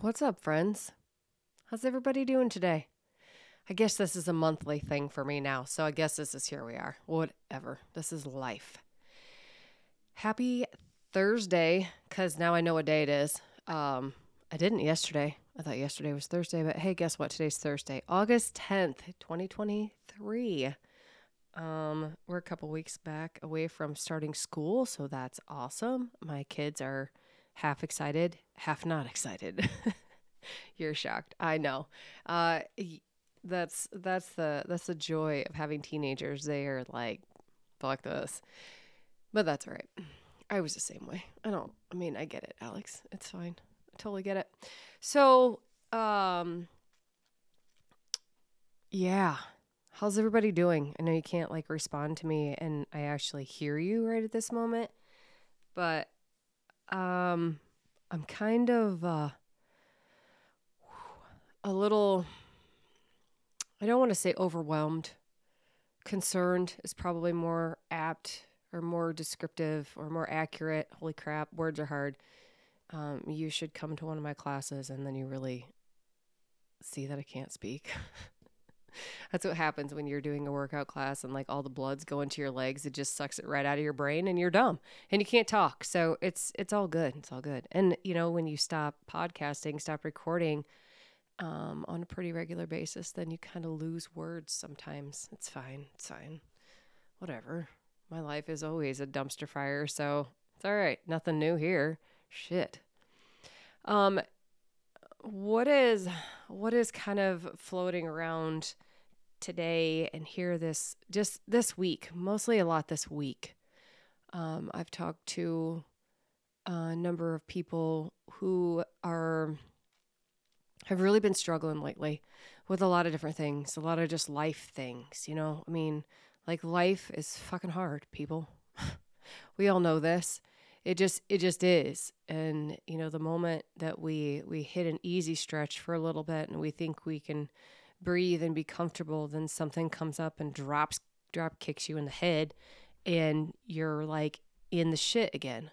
What's up, friends? How's everybody doing today? I guess this is a monthly thing for me now, so I guess this is here we are. Whatever. This is life. Happy Thursday, because now I know what day it is. Um, I didn't yesterday. I thought yesterday was Thursday, but hey, guess what? Today's Thursday, August 10th, 2023. Um, we're a couple weeks back away from starting school, so that's awesome. My kids are half excited, half not excited. You're shocked. I know. Uh, that's that's the that's the joy of having teenagers. They are like, fuck this, but that's all right. I was the same way. I don't. I mean, I get it, Alex. It's fine. I totally get it. So, um, yeah. How's everybody doing? I know you can't like respond to me, and I actually hear you right at this moment, but um, I'm kind of uh, a little, I don't want to say overwhelmed. Concerned is probably more apt or more descriptive or more accurate. Holy crap, words are hard. Um, you should come to one of my classes and then you really see that I can't speak. That's what happens when you're doing a workout class and like all the blood's going to your legs. It just sucks it right out of your brain and you're dumb and you can't talk. So it's it's all good. It's all good. And you know, when you stop podcasting, stop recording um, on a pretty regular basis, then you kind of lose words sometimes. It's fine. It's fine. Whatever. My life is always a dumpster fire, so it's all right. Nothing new here. Shit. Um what is what is kind of floating around today and here this just this week, mostly a lot this week. Um, I've talked to a number of people who are have really been struggling lately with a lot of different things, a lot of just life things, you know? I mean, like life is fucking hard, people. we all know this. It just it just is. And you know, the moment that we we hit an easy stretch for a little bit and we think we can breathe and be comfortable, then something comes up and drops drop kicks you in the head and you're like in the shit again.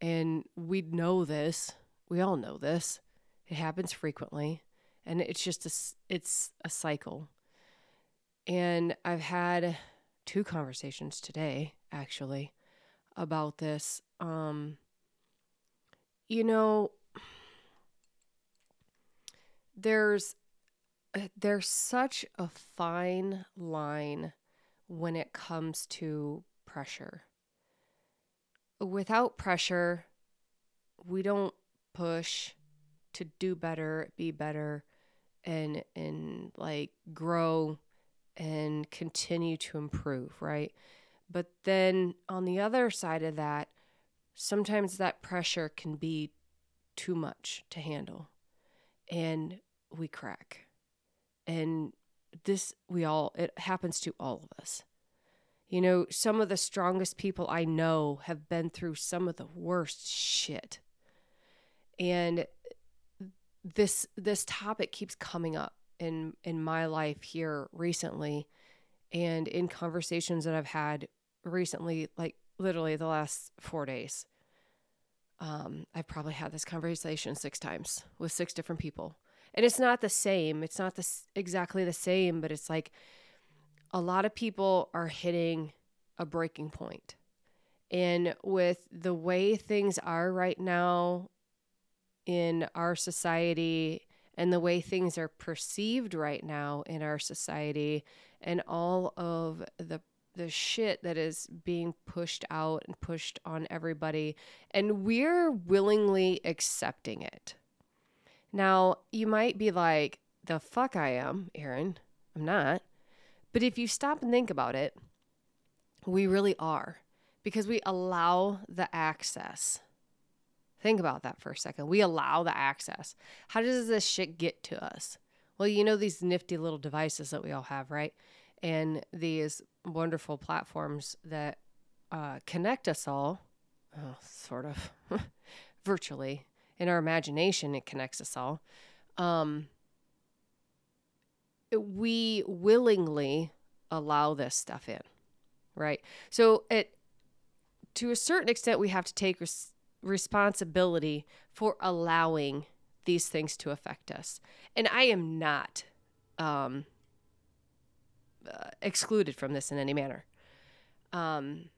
And we know this. We all know this. It happens frequently and it's just a it's a cycle. And I've had two conversations today actually about this. Um you know there's there's such a fine line when it comes to pressure. Without pressure, we don't push to do better, be better, and and like grow and continue to improve, right? But then on the other side of that, sometimes that pressure can be too much to handle and we crack. And this we all it happens to all of us. You know some of the strongest people i know have been through some of the worst shit. And this this topic keeps coming up in in my life here recently and in conversations that i've had recently like literally the last 4 days um i've probably had this conversation 6 times with six different people. And it's not the same. It's not the exactly the same but it's like a lot of people are hitting a breaking point. And with the way things are right now in our society and the way things are perceived right now in our society and all of the the shit that is being pushed out and pushed on everybody and we're willingly accepting it now, you might be like, the fuck I am, Aaron. I'm not. But if you stop and think about it, we really are because we allow the access. Think about that for a second. We allow the access. How does this shit get to us? Well, you know these nifty little devices that we all have, right? And these wonderful platforms that uh, connect us all, oh, sort of, virtually, in our imagination, it connects us all. Um, we willingly allow this stuff in, right? So, it to a certain extent, we have to take res- responsibility for allowing these things to affect us. And I am not um, uh, excluded from this in any manner. Um,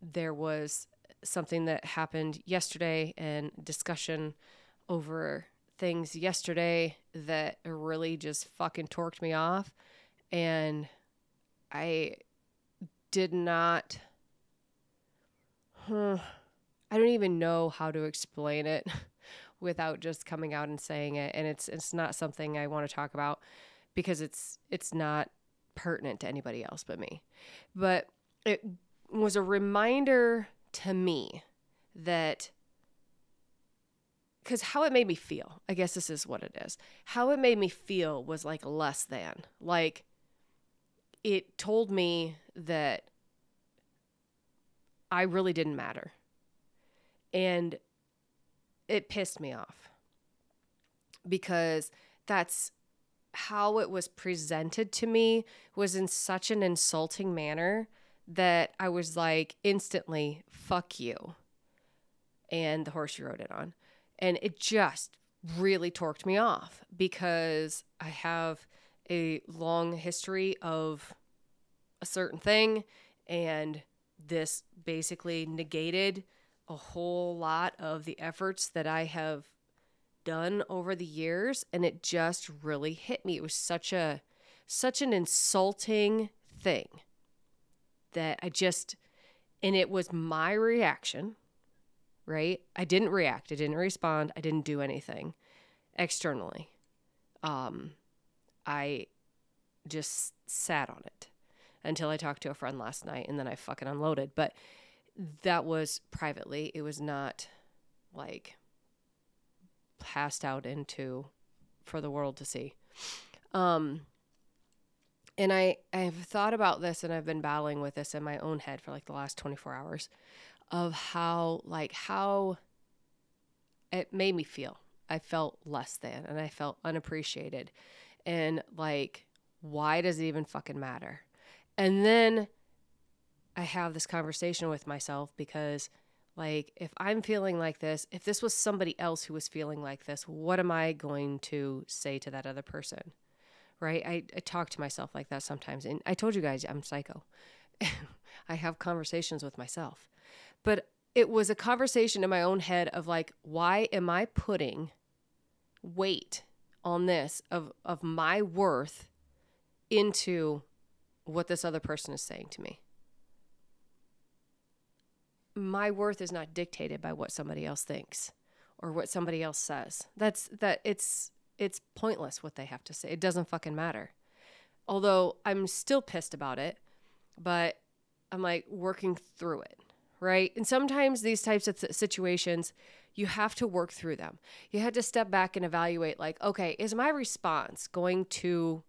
there was something that happened yesterday and discussion over things yesterday that really just fucking torqued me off. And I did not. Huh, I don't even know how to explain it without just coming out and saying it. And it's it's not something I want to talk about because it's it's not pertinent to anybody else but me. But it was a reminder to me that because how it made me feel, I guess this is what it is. How it made me feel was like less than. Like it told me that I really didn't matter. And it pissed me off because that's how it was presented to me was in such an insulting manner that I was like instantly fuck you and the horse you rode it on. And it just really torqued me off because I have a long history of a certain thing and this basically negated a whole lot of the efforts that I have done over the years and it just really hit me. It was such a such an insulting thing that I just and it was my reaction, right? I didn't react, I didn't respond, I didn't do anything externally. Um I just sat on it until I talked to a friend last night and then I fucking unloaded. But that was privately. It was not like passed out into for the world to see. Um and I I've thought about this and I've been battling with this in my own head for like the last 24 hours of how like how it made me feel. I felt less than and I felt unappreciated. And like why does it even fucking matter? And then I have this conversation with myself because, like, if I'm feeling like this, if this was somebody else who was feeling like this, what am I going to say to that other person? Right? I, I talk to myself like that sometimes. And I told you guys I'm psycho. I have conversations with myself. But it was a conversation in my own head of like, why am I putting weight on this of, of my worth into what this other person is saying to me? My worth is not dictated by what somebody else thinks or what somebody else says. That's that it's it's pointless what they have to say. It doesn't fucking matter. Although I'm still pissed about it, but I'm like working through it, right? And sometimes these types of situations, you have to work through them. You had to step back and evaluate like, okay, is my response going to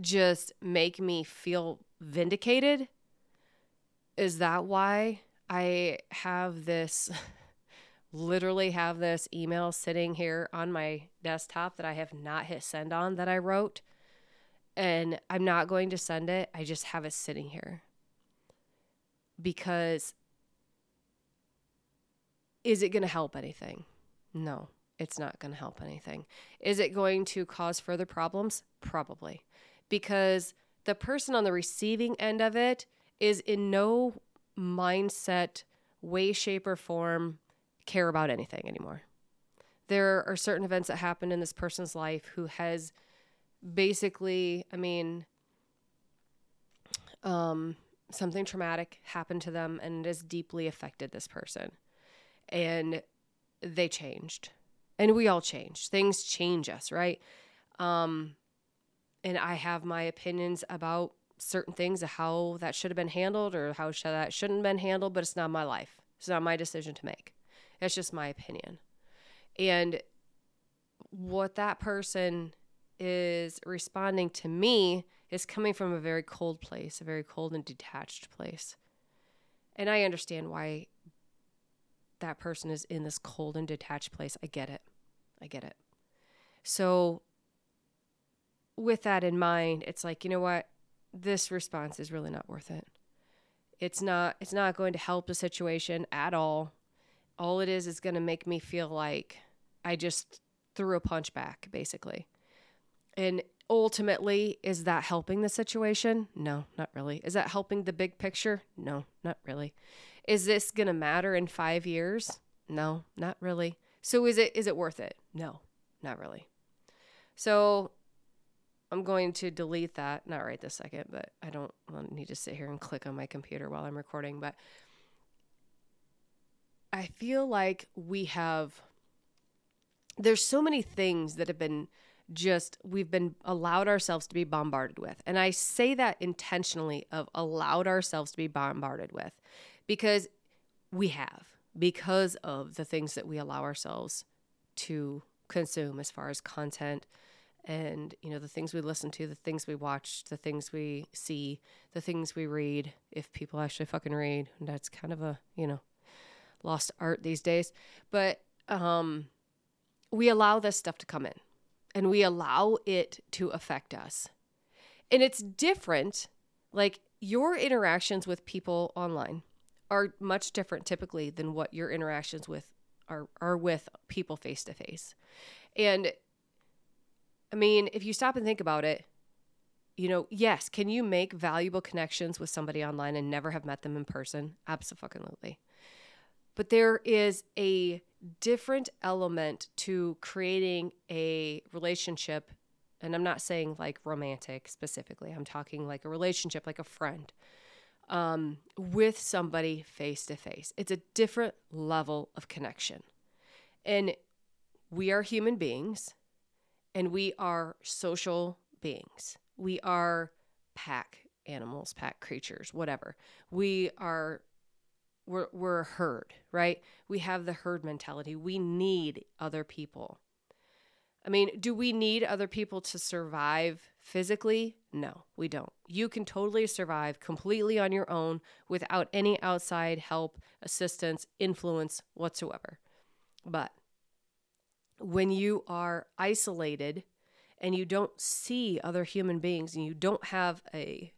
just make me feel vindicated? Is that why I have this literally have this email sitting here on my desktop that I have not hit send on that I wrote. And I'm not going to send it. I just have it sitting here. Because is it going to help anything? No, it's not going to help anything. Is it going to cause further problems? Probably. Because the person on the receiving end of it is in no mindset, way, shape, or form care about anything anymore. There are certain events that happen in this person's life who has basically, I mean, um, something traumatic happened to them and it has deeply affected this person. And they changed. And we all change. Things change us, right? Um, and I have my opinions about certain things of how that should have been handled or how should, that shouldn't have been handled, but it's not my life. It's not my decision to make. It's just my opinion. And what that person is responding to me is coming from a very cold place, a very cold and detached place. And I understand why that person is in this cold and detached place. I get it. I get it. So, with that in mind, it's like, you know what? This response is really not worth it. It's not it's not going to help the situation at all. All it is is going to make me feel like I just threw a punch back, basically. And ultimately, is that helping the situation? No, not really. Is that helping the big picture? No, not really. Is this going to matter in 5 years? No, not really. So is it is it worth it? No, not really. So I'm going to delete that, not right this second, but I don't need to sit here and click on my computer while I'm recording, but I feel like we have there's so many things that have been just we've been allowed ourselves to be bombarded with. And I say that intentionally of allowed ourselves to be bombarded with because we have because of the things that we allow ourselves to consume as far as content and you know the things we listen to the things we watch the things we see the things we read. If people actually fucking read and that's kind of a you know lost art these days. But um we allow this stuff to come in and we allow it to affect us. And it's different like your interactions with people online are much different typically than what your interactions with are are with people face to face. And I mean, if you stop and think about it, you know, yes, can you make valuable connections with somebody online and never have met them in person? Absolutely. But there is a different element to creating a relationship. And I'm not saying like romantic specifically, I'm talking like a relationship, like a friend um, with somebody face to face. It's a different level of connection. And we are human beings and we are social beings. We are pack animals, pack creatures, whatever. We are we're we're a herd, right? We have the herd mentality. We need other people. I mean, do we need other people to survive physically? No, we don't. You can totally survive completely on your own without any outside help, assistance, influence whatsoever. But when you are isolated and you don't see other human beings and you don't have a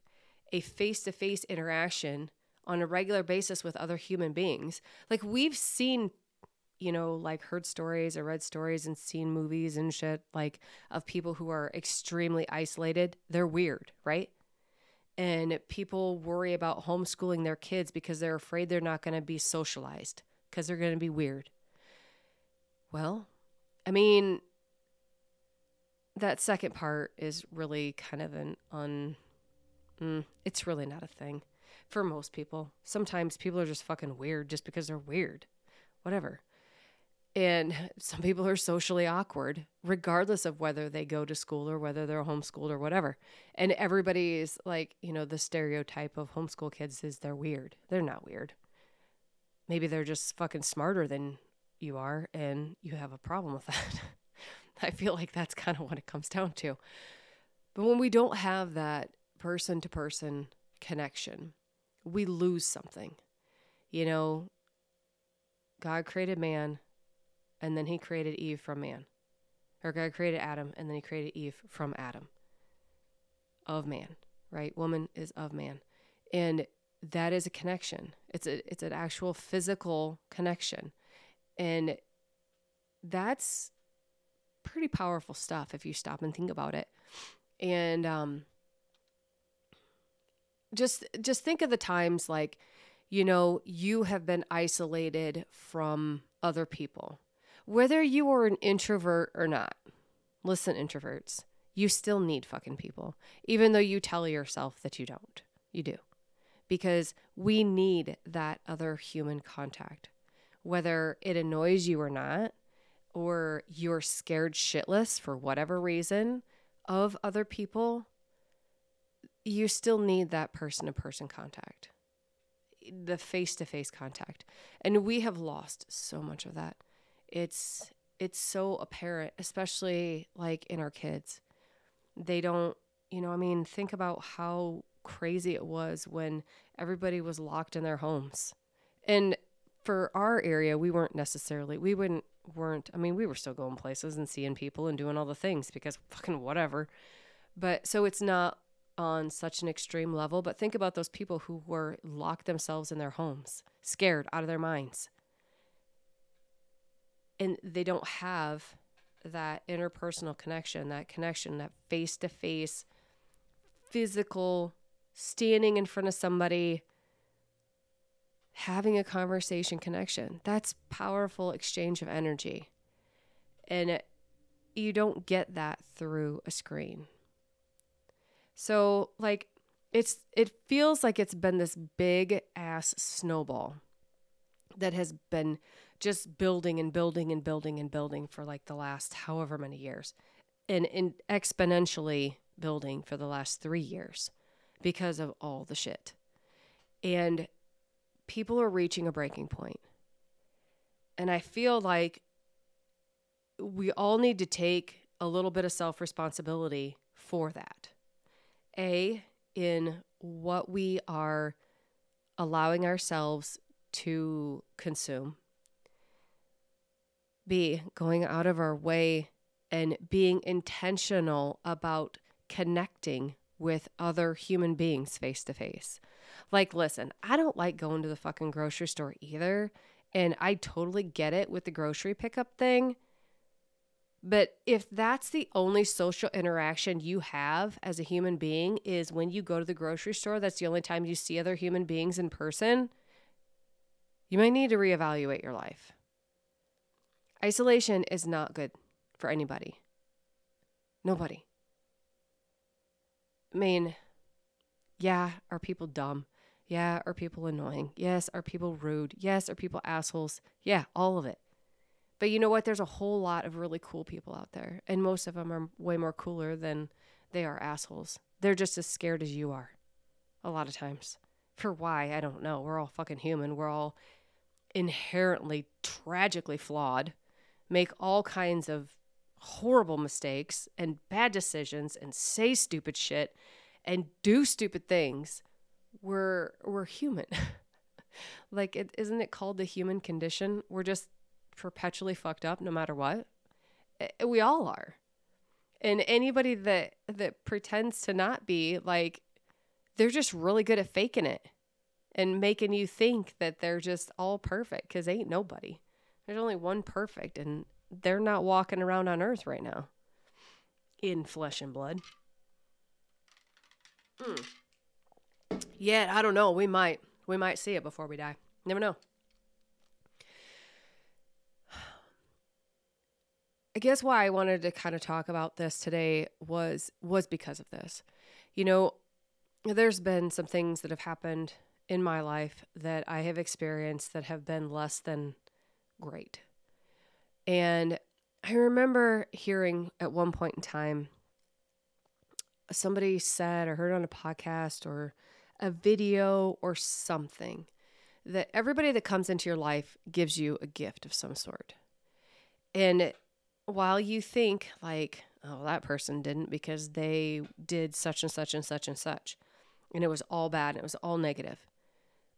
a face-to-face interaction on a regular basis with other human beings like we've seen you know like heard stories or read stories and seen movies and shit like of people who are extremely isolated. They're weird right? And people worry about homeschooling their kids because they're afraid they're not going to be socialized because they're going to be weird. Well I mean, that second part is really kind of an un. Mm, it's really not a thing for most people. Sometimes people are just fucking weird just because they're weird. Whatever. And some people are socially awkward, regardless of whether they go to school or whether they're homeschooled or whatever. And everybody is like, you know, the stereotype of homeschool kids is they're weird. They're not weird. Maybe they're just fucking smarter than you are and you have a problem with that. I feel like that's kind of what it comes down to. But when we don't have that person to person connection, we lose something. You know, God created man and then he created Eve from man. Or God created Adam and then he created Eve from Adam. Of man, right? Woman is of man. And that is a connection. It's a it's an actual physical connection. And that's pretty powerful stuff if you stop and think about it. And um, just just think of the times like you know you have been isolated from other people. Whether you are an introvert or not listen introverts you still need fucking people even though you tell yourself that you don't. You do. Because we need that other human contact whether it annoys you or not, or you're scared shitless for whatever reason of other people, you still need that person to person contact, the face to face contact. And we have lost so much of that. It's it's so apparent, especially like in our kids. They don't, you know, I mean, think about how crazy it was when everybody was locked in their homes. And for our area, we weren't necessarily, we wouldn't, weren't, I mean, we were still going places and seeing people and doing all the things because fucking whatever. But so it's not on such an extreme level, but think about those people who were locked themselves in their homes, scared out of their minds. And they don't have that interpersonal connection, that connection, that face to face, physical, standing in front of somebody, having a conversation connection. That's powerful exchange of energy. And you don't get that through a screen. So, like, it's it feels like it's been this big ass snowball that has been just building and building and building and building for like the last however many years and, and exponentially building for the last three years because of all the shit. And people are reaching a breaking point. And I feel like we all need to take a little bit of self responsibility for that. A, in what we are allowing ourselves to consume. B, going out of our way and being intentional about connecting with other human beings face to face. Like, listen, I don't like going to the fucking grocery store either. And I totally get it with the grocery pickup thing. But if that's the only social interaction you have as a human being is when you go to the grocery store, that's the only time you see other human beings in person, you might need to reevaluate your life. Isolation is not good for anybody. Nobody. I mean, yeah, are people dumb? Yeah, are people annoying? Yes, are people rude? Yes, are people assholes? Yeah, all of it. But you know what? There's a whole lot of really cool people out there, and most of them are way more cooler than they are assholes. They're just as scared as you are, a lot of times. For why? I don't know. We're all fucking human. We're all inherently tragically flawed, make all kinds of horrible mistakes and bad decisions and say stupid shit and do stupid things. We're we're human. like isn't it called the human condition? We're just perpetually fucked up no matter what. Eh, eh, we all are. And anybody that that pretends to not be like they're just really good at faking it and making you think that they're just all perfect cuz ain't nobody. There's only one perfect and they're not walking around on earth right now in flesh and blood. Mm. Yet, I don't know. We might. We might see it before we die. Never know. I guess why I wanted to kind of talk about this today was was because of this. You know, there's been some things that have happened in my life that I have experienced that have been less than great. And I remember hearing at one point in time somebody said or heard on a podcast or a video or something that everybody that comes into your life gives you a gift of some sort. And while you think like, oh, that person didn't because they did such and such and such and such, and it was all bad and it was all negative.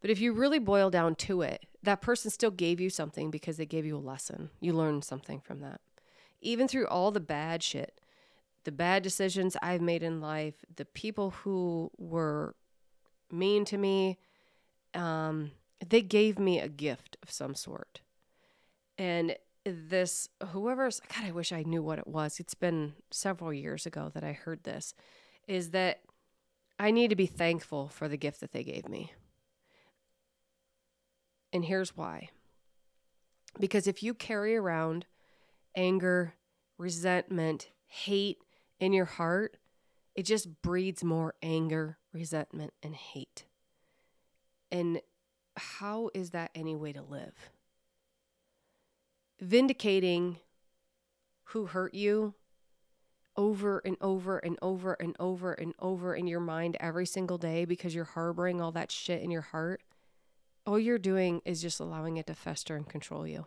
But if you really boil down to it, that person still gave you something because they gave you a lesson. You learned something from that. Even through all the bad shit, the bad decisions I've made in life, the people who were mean to me, um, they gave me a gift of some sort. And this whoever's god i wish i knew what it was. It's been several years ago that i heard this is that i need to be thankful for the gift that they gave me. And here's why. Because if you carry around anger resentment hate in your heart it just breeds more anger resentment and hate and how is that any way to live vindicating who hurt you over and over and over and over and over in your mind every single day because you're harboring all that shit in your heart, all you're doing is just allowing it to fester and control you.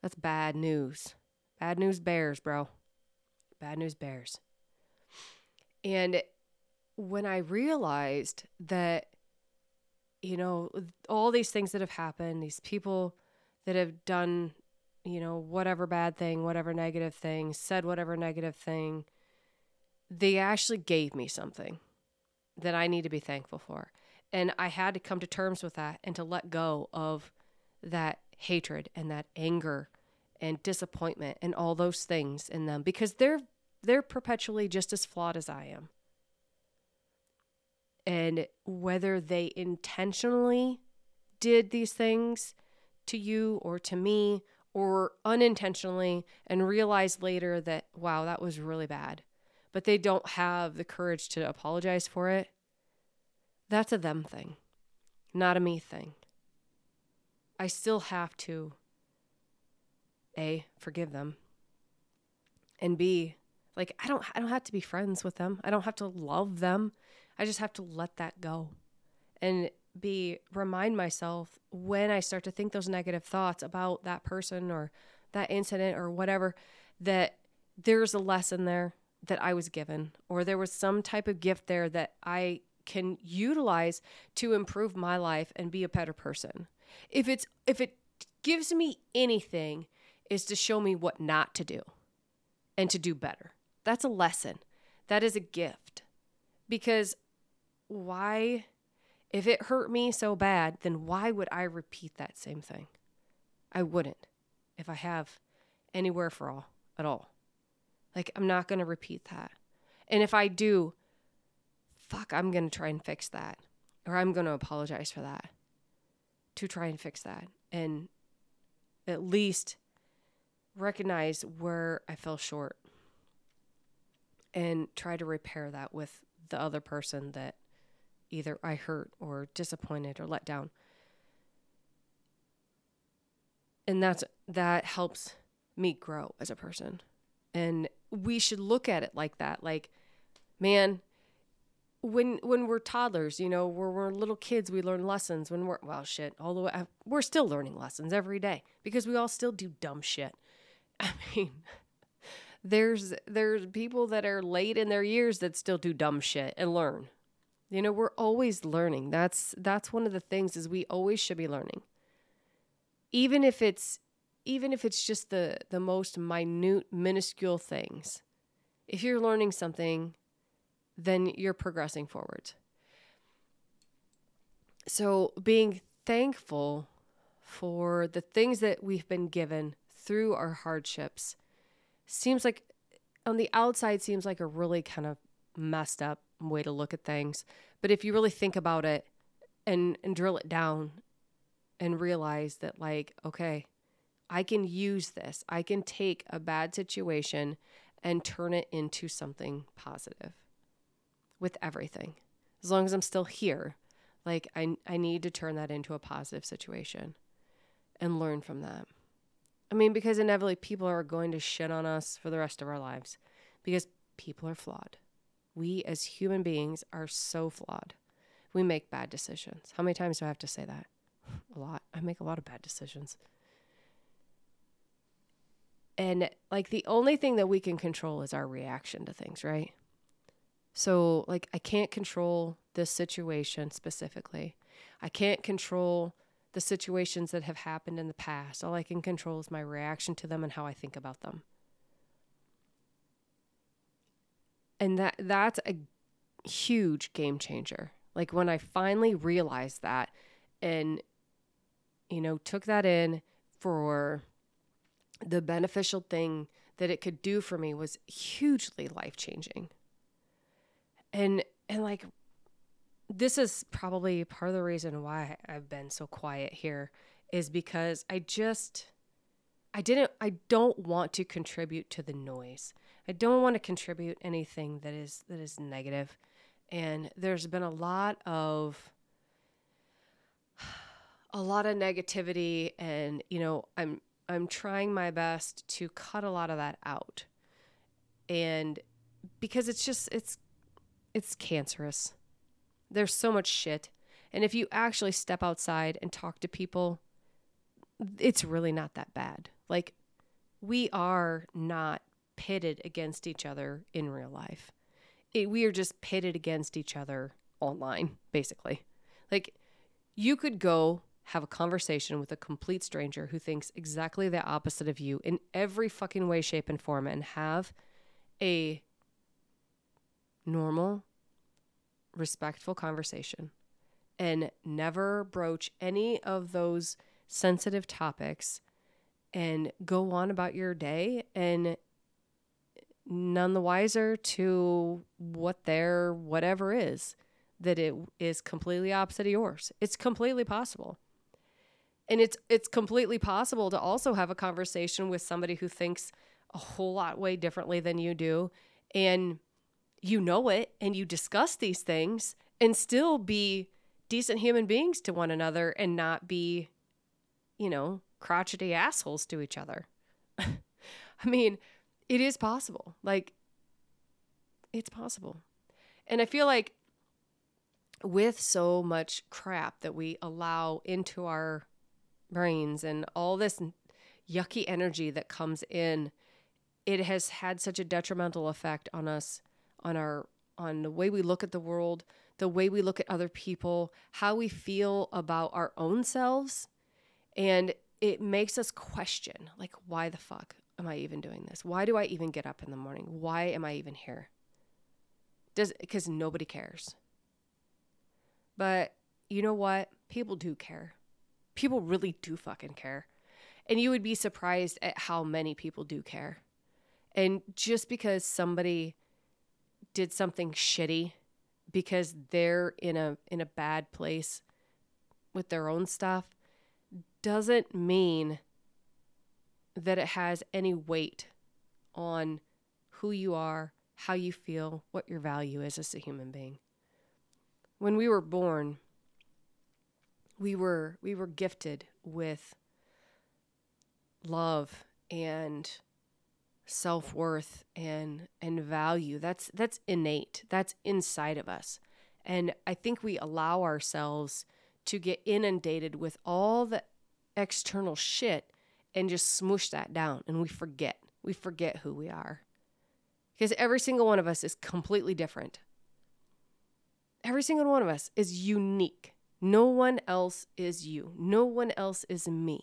That's bad news. Bad news bears, bro. Bad news bears. And when I realized that, you know, all these things that have happened, these people that have done, you know, whatever bad thing, whatever negative thing, said whatever negative thing, they actually gave me something that I need to be thankful for. And I had to come to terms with that and to let go of that hatred and that anger and disappointment and all those things in them because they're they're perpetually just as flawed as I am. And whether they intentionally did these things to you or to me or unintentionally and realized later that wow, that was really bad, but they don't have the courage to apologize for it. That's a them thing, not a me thing. I still have to A, forgive them. And B, like I don't I don't have to be friends with them. I don't have to love them. I just have to let that go. And be remind myself when I start to think those negative thoughts about that person or that incident or whatever that there's a lesson there that I was given or there was some type of gift there that I can utilize to improve my life and be a better person. If it's if it gives me anything is to show me what not to do and to do better. That's a lesson. That is a gift. Because why if it hurt me so bad, then why would I repeat that same thing? I wouldn't if I have anywhere for all at all. Like I'm not going to repeat that. And if I do, fuck, I'm going to try and fix that. Or I'm going to apologize for that. To try and fix that and at least recognize where I fell short and try to repair that with the other person that either I hurt or disappointed or let down. And that's that helps me grow as a person. And we should look at it like that. Like, man, when when we're toddlers, you know, when we're little kids, we learn lessons. When we're well, shit, all the way we're still learning lessons every day because we all still do dumb shit. I mean, there's there's people that are late in their years that still do dumb shit and learn. You know, we're always learning. That's that's one of the things is we always should be learning. Even if it's even if it's just the the most minute minuscule things. If you're learning something, then you're progressing forward. So, being thankful for the things that we've been given through our hardships seems like on the outside seems like a really kind of messed up way to look at things. But if you really think about it and, and drill it down and realize that, like, okay, I can use this, I can take a bad situation and turn it into something positive with everything. As long as I'm still here, like, I, I need to turn that into a positive situation and learn from that. I mean, because inevitably people are going to shit on us for the rest of our lives because people are flawed. We as human beings are so flawed. We make bad decisions. How many times do I have to say that? A lot. I make a lot of bad decisions. And like the only thing that we can control is our reaction to things, right? So, like, I can't control this situation specifically. I can't control the situations that have happened in the past. All I can control is my reaction to them and how I think about them. and that that's a huge game changer like when i finally realized that and you know took that in for the beneficial thing that it could do for me was hugely life changing and and like this is probably part of the reason why I've been so quiet here is because I just I didn't I don't want to contribute to the noise. I don't want to contribute anything that is that is negative. And there's been a lot of a lot of negativity and you know, I'm I'm trying my best to cut a lot of that out. And because it's just it's it's cancerous. There's so much shit. And if you actually step outside and talk to people, it's really not that bad. Like we are not pitted against each other in real life. It, we are just pitted against each other online, basically. Like, you could go have a conversation with a complete stranger who thinks exactly the opposite of you in every fucking way, shape, and form and have a normal, respectful conversation and never broach any of those sensitive topics and go on about your day and none the wiser to what their whatever is that it is completely opposite of yours. It's completely possible. And it's it's completely possible to also have a conversation with somebody who thinks a whole lot way differently than you do and you know it and you discuss these things and still be decent human beings to one another and not be you know crotchety assholes to each other. I mean, it is possible. Like, it's possible. And I feel like with so much crap that we allow into our brains and all this yucky energy that comes in, it has had such a detrimental effect on us, on our on the way we look at the world, the way we look at other people, how we feel about our own selves. And it makes us question like why the fuck am i even doing this? Why do i even get up in the morning? Why am i even here? Does because nobody cares. But you know what? People do care. People really do fucking care. And you would be surprised at how many people do care. And just because somebody did something shitty because they're in a in a bad place with their own stuff doesn't mean that it has any weight on who you are, how you feel, what your value is as a human being. When we were born, we were we were gifted with love and self-worth and and value. That's that's innate. That's inside of us. And I think we allow ourselves to get inundated with all the external shit and just smoosh that down and we forget. We forget who we are. Because every single one of us is completely different. Every single one of us is unique. No one else is you. No one else is me.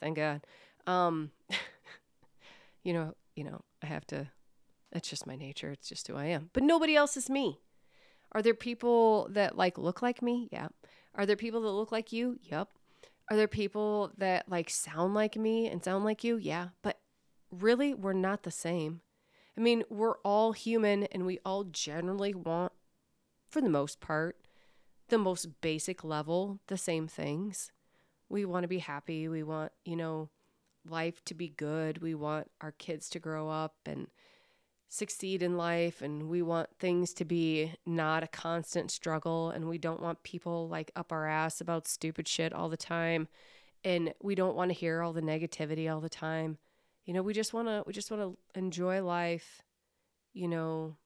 Thank God. Um you know, you know, I have to that's just my nature. It's just who I am. But nobody else is me. Are there people that like look like me? Yeah. Are there people that look like you? Yep. Are there people that like sound like me and sound like you? Yeah, but really, we're not the same. I mean, we're all human and we all generally want, for the most part, the most basic level, the same things. We want to be happy. We want, you know, life to be good. We want our kids to grow up and succeed in life and we want things to be not a constant struggle and we don't want people like up our ass about stupid shit all the time and we don't want to hear all the negativity all the time. You know we just want to we just want to enjoy life you know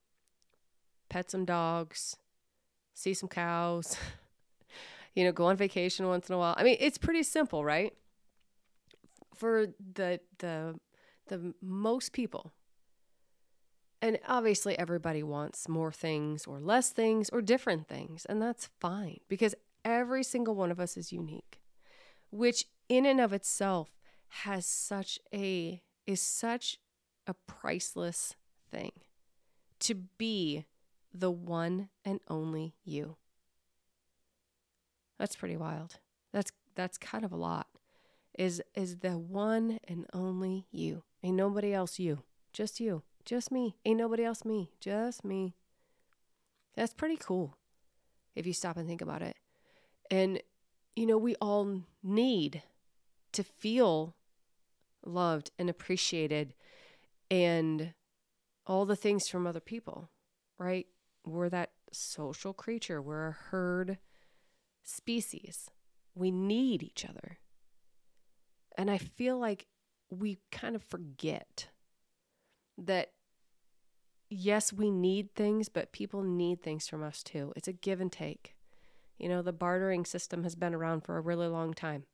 pet some dogs see some cows you know go on vacation once in a while. I mean it's pretty simple right for the the the most people and obviously, everybody wants more things or less things or different things. And that's fine because every single one of us is unique, which in and of itself has such a, is such a priceless thing to be the one and only you. That's pretty wild. That's that's kind of a lot. Is is the one and only you. Ain't nobody else you. Just you. Just me. Ain't nobody else me. Just me. That's pretty cool if you stop and think about it. And, you know, we all need to feel loved and appreciated and all the things from other people, right? We're that social creature, we're a herd species. We need each other. And I feel like we kind of forget that yes, we need things, but people need things from us too. It's a give and take. You know, the bartering system has been around for a really long time.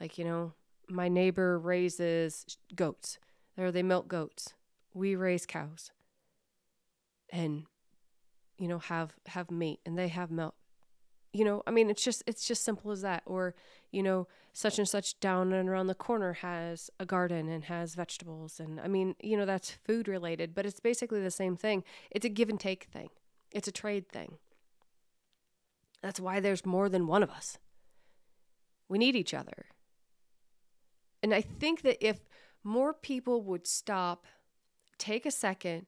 Like, you know, my neighbor raises goats, or they milk goats. We raise cows. And you know, have have meat and they have milk you know i mean it's just it's just simple as that or you know such and such down and around the corner has a garden and has vegetables and i mean you know that's food related but it's basically the same thing. It's a give and take thing. It's a trade thing. That's why there's more than one of us. We need each other. And I think that if more people would stop, take a second,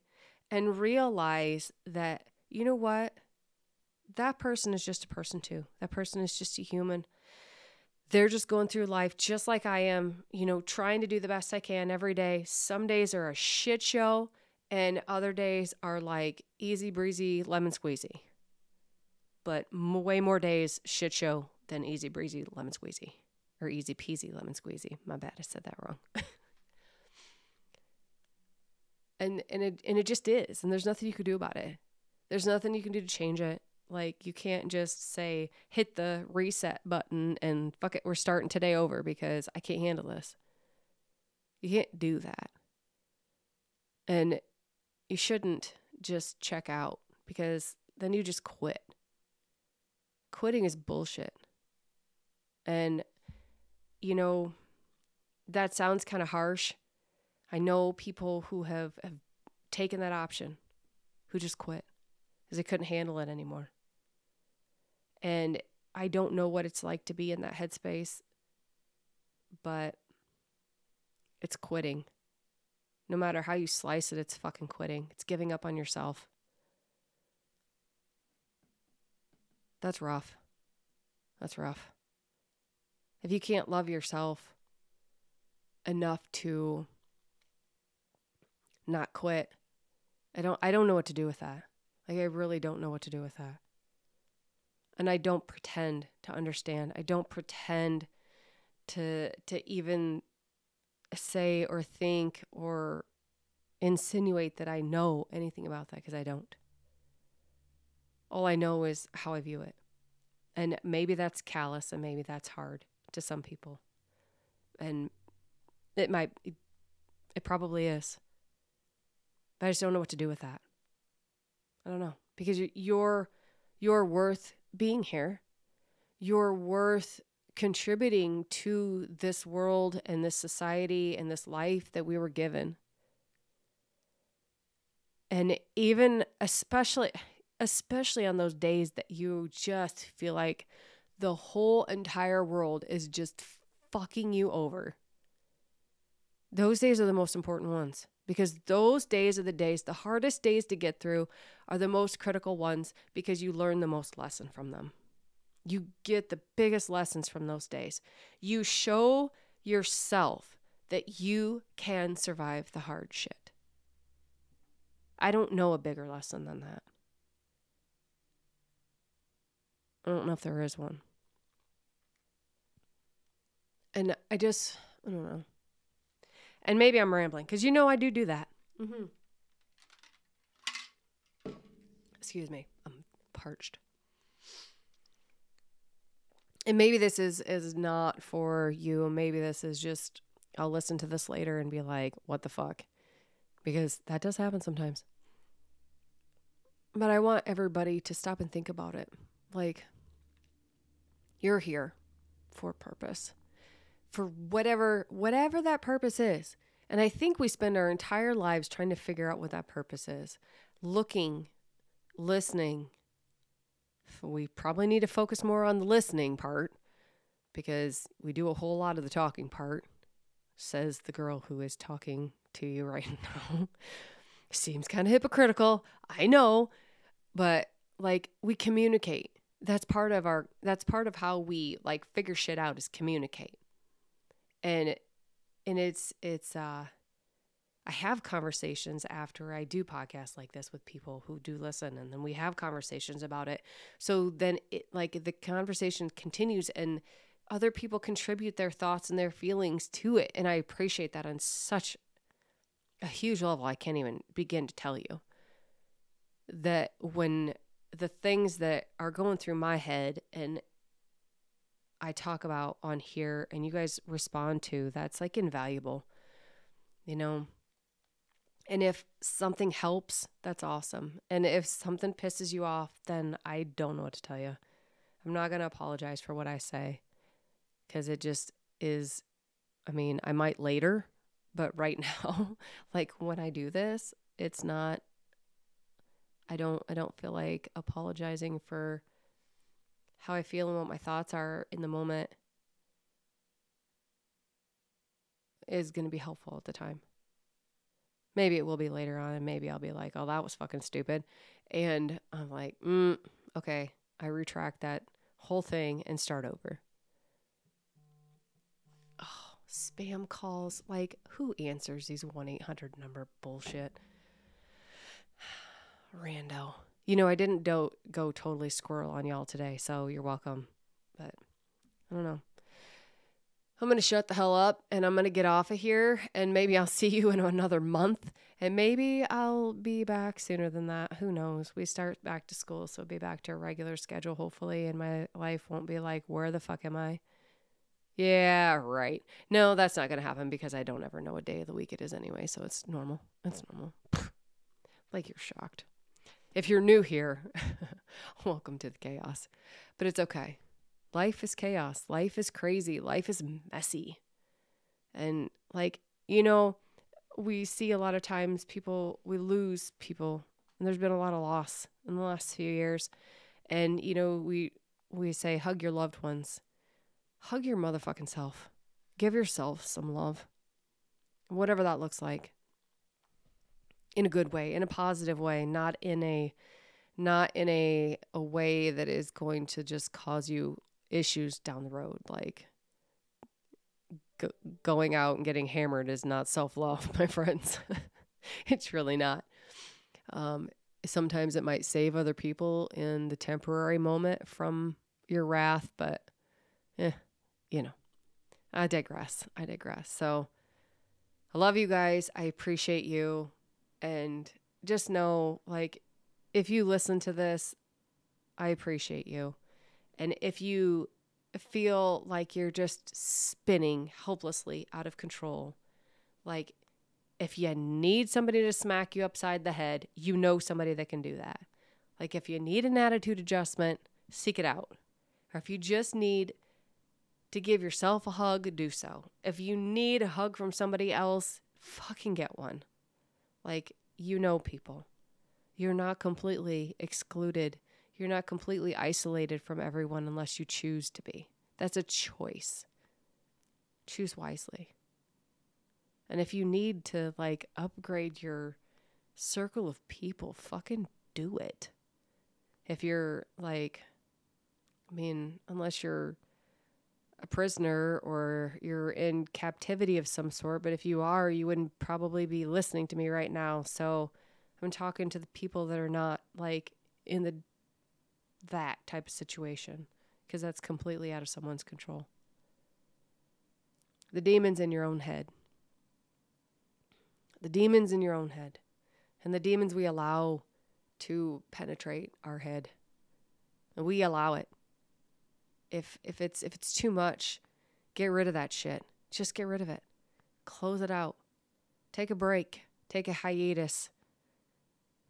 and realize that, you know what? That person is just a person too. That person is just a human. They're just going through life just like I am, you know, trying to do the best I can every day. Some days are a shit show, and other days are like easy breezy, lemon squeezy. But way more days shit show than easy breezy, lemon squeezy or easy peasy lemon squeezy. My bad, I said that wrong. and and it and it just is, and there's nothing you could do about it. There's nothing you can do to change it. Like you can't just say hit the reset button and fuck it, we're starting today over because I can't handle this. You can't do that. And you shouldn't just check out because then you just quit. Quitting is bullshit. And you know, that sounds kind of harsh. I know people who have, have taken that option who just quit because they couldn't handle it anymore. And I don't know what it's like to be in that headspace, but it's quitting. No matter how you slice it, it's fucking quitting. It's giving up on yourself. That's rough. That's rough if you can't love yourself enough to not quit, I don't I don't know what to do with that. Like I really don't know what to do with that. And I don't pretend to understand. I don't pretend to to even say or think or insinuate that I know anything about that because I don't. All I know is how I view it. And maybe that's callous and maybe that's hard to some people. And it might, it probably is. But I just don't know what to do with that. I don't know. Because you're, you're worth being here. You're worth contributing to this world and this society and this life that we were given. And even especially especially on those days that you just feel like the whole entire world is just fucking you over. Those days are the most important ones because those days are the days, the hardest days to get through are the most critical ones because you learn the most lesson from them. You get the biggest lessons from those days. You show yourself that you can survive the hard shit. I don't know a bigger lesson than that. I don't know if there is one. And I just, I don't know. And maybe I'm rambling because you know I do do that. Mm-hmm. Excuse me, I'm parched. And maybe this is is not for you. Maybe this is just I'll listen to this later and be like, "What the fuck?" Because that does happen sometimes. But I want everybody to stop and think about it. Like, you're here for a purpose. For whatever whatever that purpose is. And I think we spend our entire lives trying to figure out what that purpose is. Looking, listening. We probably need to focus more on the listening part because we do a whole lot of the talking part, says the girl who is talking to you right now. Seems kind of hypocritical. I know, but like we communicate that's part of our that's part of how we like figure shit out is communicate and and it's it's uh I have conversations after I do podcasts like this with people who do listen and then we have conversations about it. So then it like the conversation continues and other people contribute their thoughts and their feelings to it and I appreciate that on such a huge level I can't even begin to tell you. That when the things that are going through my head and I talk about on here and you guys respond to, that's like invaluable. You know, and if something helps, that's awesome. And if something pisses you off, then I don't know what to tell you. I'm not going to apologize for what I say because it just is. I mean, I might later, but right now, like when I do this, it's not I don't I don't feel like apologizing for how I feel and what my thoughts are in the moment. is going to be helpful at the time. Maybe it will be later on, and maybe I'll be like, oh, that was fucking stupid. And I'm like, mm, okay, I retract that whole thing and start over. Oh, spam calls. Like, who answers these 1 800 number bullshit? Rando. You know, I didn't do- go totally squirrel on y'all today, so you're welcome. But I don't know. I'm going to shut the hell up and I'm going to get off of here and maybe I'll see you in another month and maybe I'll be back sooner than that. Who knows? We start back to school, so be back to a regular schedule hopefully and my life won't be like where the fuck am I? Yeah, right. No, that's not going to happen because I don't ever know what day of the week it is anyway, so it's normal. It's normal. like you're shocked. If you're new here, welcome to the chaos. But it's okay. Life is chaos. Life is crazy. Life is messy. And like, you know, we see a lot of times people, we lose people. And there's been a lot of loss in the last few years. And, you know, we, we say hug your loved ones. Hug your motherfucking self. Give yourself some love. Whatever that looks like in a good way, in a positive way, not in a not in a a way that is going to just cause you issues down the road like go, going out and getting hammered is not self-love, my friends. it's really not. Um, sometimes it might save other people in the temporary moment from your wrath, but eh, you know. I digress. I digress. So I love you guys. I appreciate you. And just know, like, if you listen to this, I appreciate you. And if you feel like you're just spinning helplessly out of control, like, if you need somebody to smack you upside the head, you know somebody that can do that. Like, if you need an attitude adjustment, seek it out. Or if you just need to give yourself a hug, do so. If you need a hug from somebody else, fucking get one. Like, you know people. You're not completely excluded. You're not completely isolated from everyone unless you choose to be. That's a choice. Choose wisely. And if you need to like upgrade your circle of people, fucking do it. If you're like, I mean, unless you're a prisoner or you're in captivity of some sort, but if you are, you wouldn't probably be listening to me right now. So I'm talking to the people that are not like in the that type of situation because that's completely out of someone's control. The demons in your own head. The demons in your own head. And the demons we allow to penetrate our head. We allow it if if it's if it's too much, get rid of that shit. Just get rid of it. Close it out. Take a break. Take a hiatus.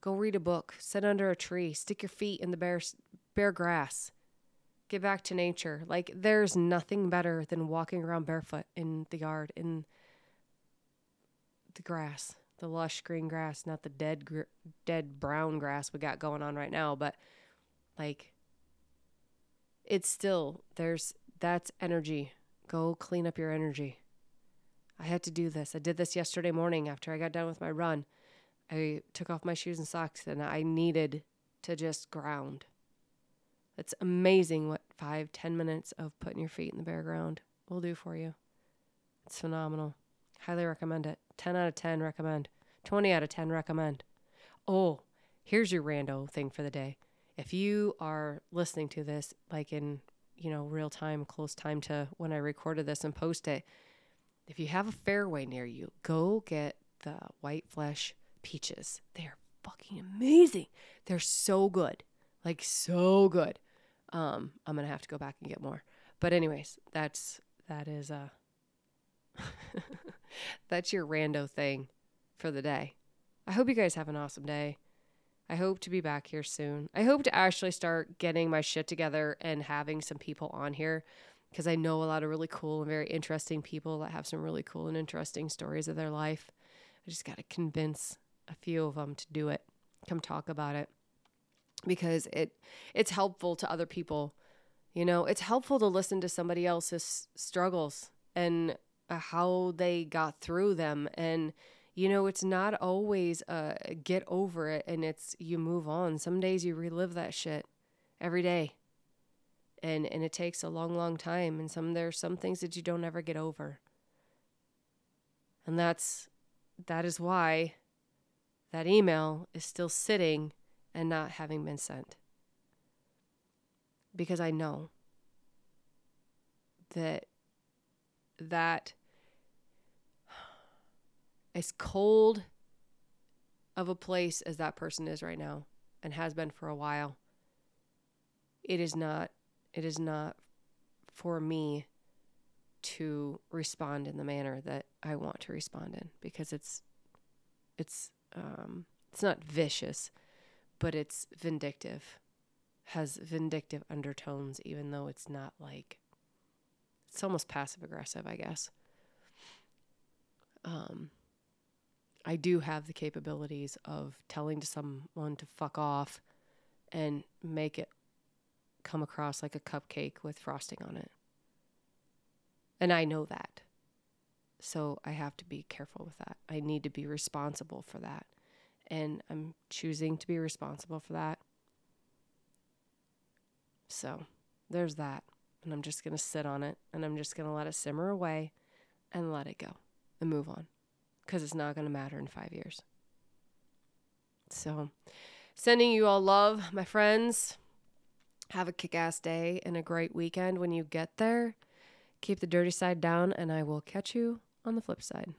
Go read a book. Sit under a tree. Stick your feet in the bare bare grass. Get back to nature. Like there's nothing better than walking around barefoot in the yard in the grass, the lush green grass, not the dead gr- dead brown grass we got going on right now, but like it's still there's that's energy. Go clean up your energy. I had to do this. I did this yesterday morning after I got done with my run. I took off my shoes and socks and I needed to just ground. It's amazing what five, ten minutes of putting your feet in the bare ground will do for you. It's phenomenal. Highly recommend it. 10 out of 10 recommend. 20 out of 10 recommend. Oh, here's your rando thing for the day if you are listening to this like in you know real time close time to when i recorded this and post it if you have a Fareway near you go get the white flesh peaches. They're fucking amazing. They're so good. Like so good. Um i'm gonna have to go back and get more. But anyways that's that is uh that's your rando thing for the day. I hope you guys have an awesome day I hope to be back here soon. I hope to actually start getting my shit together and having some people on here because I know a lot of really cool and very interesting people that have some really cool and interesting stories of their life. I just got to convince a few of them to do it. Come talk about it because it it's helpful to other people. You know, it's helpful to listen to somebody else's struggles and uh, how they got through them and you know it's not always uh get over it and it's you move on. Some days you relive that shit every day. And and it takes a long long time and some there's some things that you don't ever get over. And that's that is why that email is still sitting and not having been sent. Because i know that that as cold of a place as that person is right now and has been for a while it is not it is not for me to respond in the manner that I want to respond in because it's it's um it's not vicious but it's vindictive has vindictive undertones even though it's not like it's almost passive aggressive I guess. Um I do have the capabilities of telling to someone to fuck off and make it come across like a cupcake with frosting on it. And I know that. So I have to be careful with that. I need to be responsible for that. And I'm choosing to be responsible for that. So there's that. And I'm just going to sit on it and I'm just going to let it simmer away and let it go and move on because it's not going to matter in five years. So, sending you all love, my friends. Have a kick ass day and a great weekend when you get there. Keep the dirty side down, and I will catch you on the flip side.